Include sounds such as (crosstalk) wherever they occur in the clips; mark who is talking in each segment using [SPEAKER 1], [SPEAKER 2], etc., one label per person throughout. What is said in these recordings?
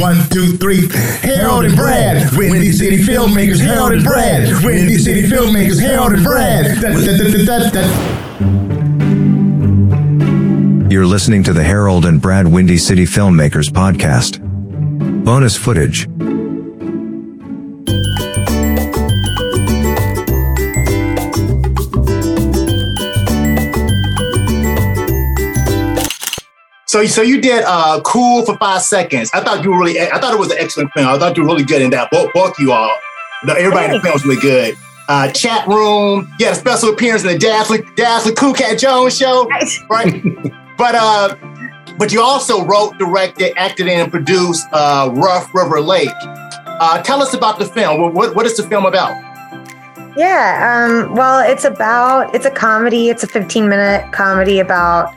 [SPEAKER 1] One, two, three. Harold and Brad. Windy City Filmmakers. Harold and Brad. Windy City Filmmakers. Harold and Brad. Da, da, da.
[SPEAKER 2] You're listening to the Harold and Brad Windy City Filmmakers podcast. Bonus footage.
[SPEAKER 3] So, so you did uh, "Cool" for five seconds. I thought you were really. I thought it was an excellent film. I thought you were really good in that. Both, both you all. No, everybody in the film was really good. Uh, chat room. You had a special appearance in the Dazzling, Dazzling Cool Cat Jones show, right? (laughs) but uh, but you also wrote, directed, acted in, and produced uh, Rough River Lake. Uh, tell us about the film. What, what is the film about?
[SPEAKER 4] Yeah, um, well, it's about it's a comedy. It's a 15 minute comedy about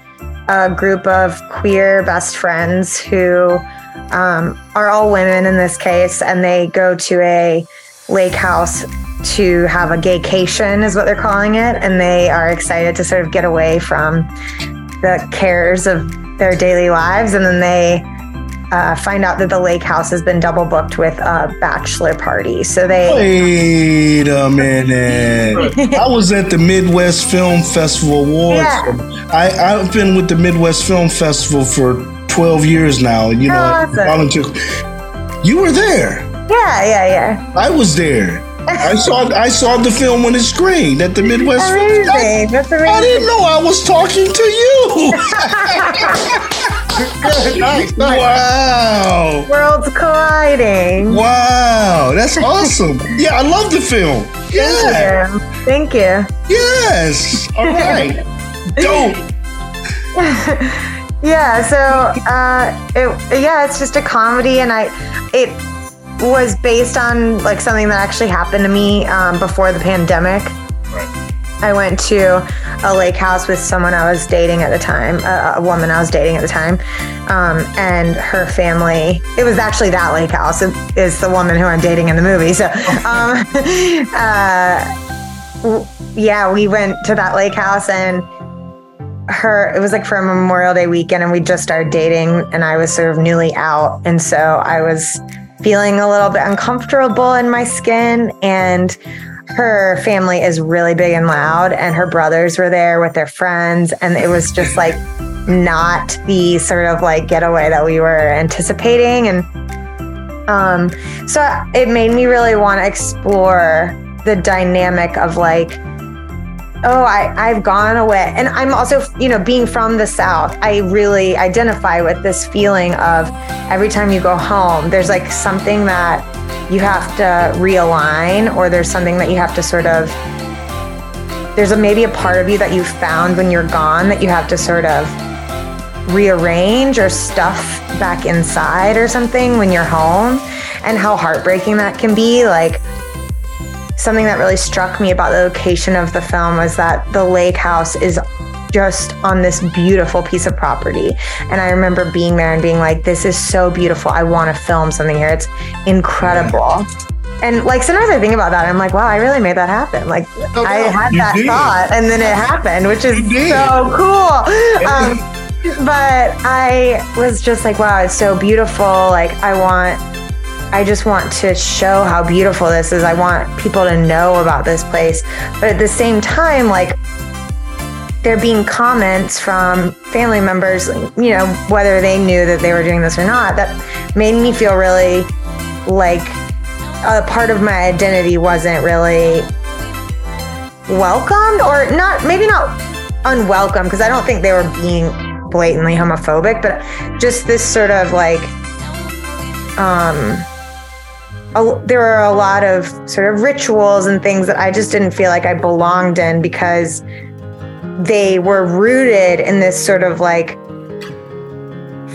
[SPEAKER 4] a group of queer best friends who um, are all women in this case, and they go to a lake house to have a gaycation, is what they're calling it, and they are excited to sort of get away from the cares of their daily lives, and then they uh, find out that the lake house has been double booked with a bachelor party. So they
[SPEAKER 5] wait a minute. (laughs) I was at the Midwest Film Festival Awards.
[SPEAKER 4] Yeah.
[SPEAKER 5] I, I've been with the Midwest Film Festival for 12 years now. You know,
[SPEAKER 4] Awesome.
[SPEAKER 5] volunteer. You were there.
[SPEAKER 4] yeah, yeah, yeah.
[SPEAKER 5] I was there. I (laughs) saw I saw the film when it screened at the Midwest Film
[SPEAKER 4] Amazing.
[SPEAKER 5] Festival.
[SPEAKER 4] That's
[SPEAKER 5] I didn't know I was talking to you. (laughs)
[SPEAKER 3] nice, nice. (laughs)
[SPEAKER 5] wow.
[SPEAKER 4] Worlds colliding.
[SPEAKER 5] Wow. That's awesome. Yeah, I love the film. Yeah.
[SPEAKER 4] Thank you. Thank you.
[SPEAKER 5] Yes. All right. (laughs) Dope. (laughs)
[SPEAKER 4] Yeah, so uh, it, yeah, it's just a comedy, and I it was based on like something that actually happened to me um, before the pandemic. I went to a lake house with someone I was dating at the time, a, a woman I was dating at the time, um, and her family. It was actually that lake house is- is the woman who I'm dating in the movie. So, (laughs) um, (laughs) uh, w- yeah, we went to that lake house and her it was like for a memorial day weekend and we just started dating and i was sort of newly out and so i was feeling a little bit uncomfortable in my skin and her family is really big and loud and her brothers were there with their friends and it was just like not the sort of like getaway that we were anticipating and um so it made me really want to explore the dynamic of like oh I, i've gone away and i'm also you know being from the south i really identify with this feeling of every time you go home there's like something that you have to realign or there's something that you have to sort of there's a maybe a part of you that you found when you're gone that you have to sort of rearrange or stuff back inside or something when you're home. And how heartbreaking that can be like something that really struck me about the location of the film was that the lake house is just on this beautiful piece of property. And I remember being there and being like, this is so beautiful. I want to film something here. It's incredible. And like sometimes I think about that, I'm like, wow, I really made that happen. Like I had
[SPEAKER 5] You
[SPEAKER 4] that
[SPEAKER 5] did.
[SPEAKER 4] thought and then it happened, which is so cool. Um, but I was just like, wow, it's so beautiful. Like I want I just want to show how beautiful this is. I want people to know about this place. But at the same time, like there being comments from family members, you know, whether they knew that they were doing this or not, that made me feel really like a part of my identity wasn't really welcomed or not, maybe not unwelcome, because I don't think they were being blatantly homophobic, but just this sort of like, um, a, there were a lot of sort of rituals and things that I just didn't feel like I belonged in because they were rooted in this sort of like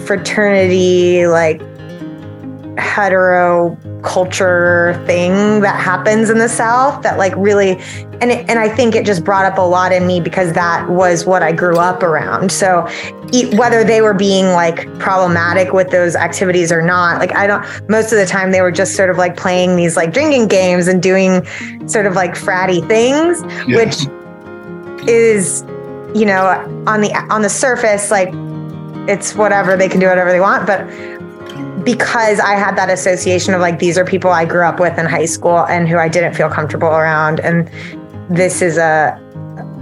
[SPEAKER 4] fraternity, like hetero culture thing that happens in the South that like really and it, and I think it just brought up a lot in me because that was what I grew up around. So whether they were being like problematic with those activities or not, like I don't most of the time they were just sort of like playing these like drinking games and doing sort of like fratty things,
[SPEAKER 5] Yeah.
[SPEAKER 4] which is you know on the on the surface like it's whatever they can do whatever they want but because I had that association of like these are people I grew up with in high school and who I didn't feel comfortable around and this is a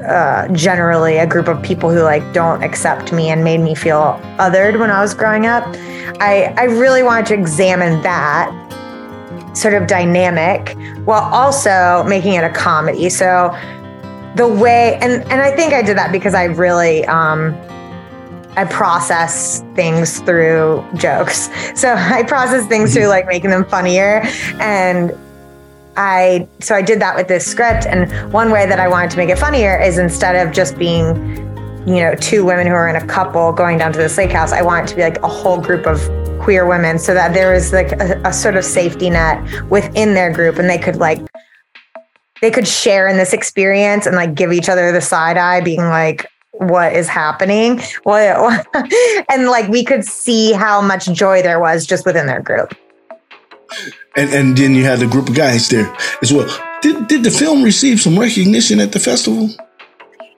[SPEAKER 4] uh, generally a group of people who like don't accept me and made me feel othered when I was growing up. I I really wanted to examine that sort of dynamic while also making it a comedy. So the way and and I think I did that because I really um I process things through jokes. (laughs) So I process things through like making them funnier and I so I did that with this script and one way that I wanted to make it funnier is instead of just being you know two women who are in a couple going down to this lake house I want it to be like a whole group of queer women so that there was like a, a sort of safety net within their group and they could like they could share in this experience and like give each other the side eye being like what is happening what (laughs) and like we could see how much joy there was just within their group
[SPEAKER 5] And and then you had a group of guys there as well. Did did the film receive some recognition at the festival?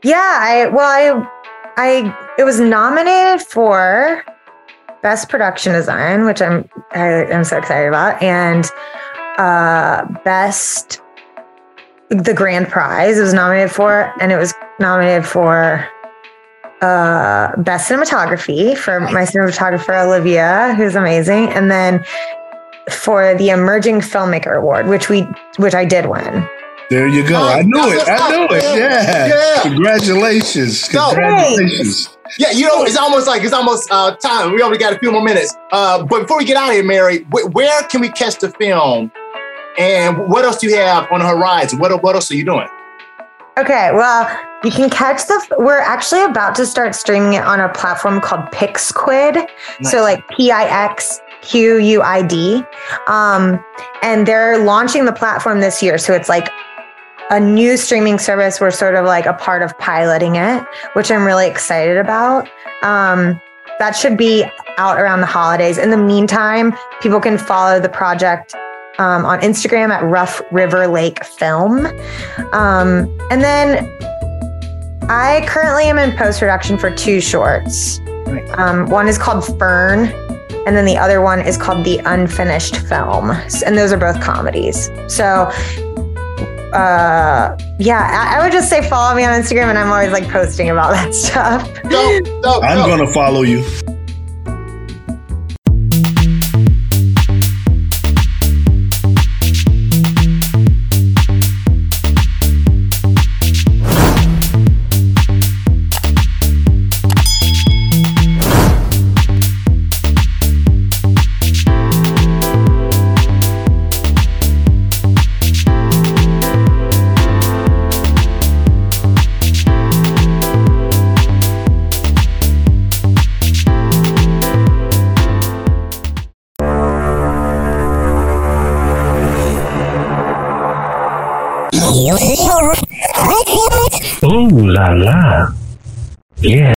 [SPEAKER 4] yeah i well i i it was nominated for best production design which i'm I, i'm so excited about and uh best the grand prize it was nominated for and it was nominated for uh best cinematography for my cinematographer olivia who's amazing and then for the emerging filmmaker award which we which i did win
[SPEAKER 5] There you go. I knew it. I knew it. Yeah.
[SPEAKER 3] Yeah.
[SPEAKER 5] Congratulations.
[SPEAKER 3] No.
[SPEAKER 5] Congratulations.
[SPEAKER 3] Yeah, you know, it's almost like it's almost uh, time. We only got a few more minutes. Uh, but before we get out of here, Mary, wh- where can we catch the film? And what else do you have on the horizon? What what else are you doing?
[SPEAKER 4] Okay, well, you can catch the. We're actually about to start streaming it on a platform called Pixquid.
[SPEAKER 3] Nice.
[SPEAKER 4] So like P I X Q U I D, um, and they're launching the platform this year. So it's like a new streaming service. We're sort of like a part of piloting it, which I'm really excited about. Um, that should be out around the holidays. In the meantime, people can follow the project um, on Instagram at Rough River Lake Film. Um, and then I currently am in post production for two shorts. Um, one is called Fern, and then the other one is called The Unfinished Film. And those are both comedies. So, uh, yeah, I, I would just say follow me on Instagram, and I'm always like posting about that (laughs) stuff.
[SPEAKER 3] Dope, dope,
[SPEAKER 5] I'm
[SPEAKER 3] dope.
[SPEAKER 5] gonna follow you.
[SPEAKER 6] Ooh la la. Yeah.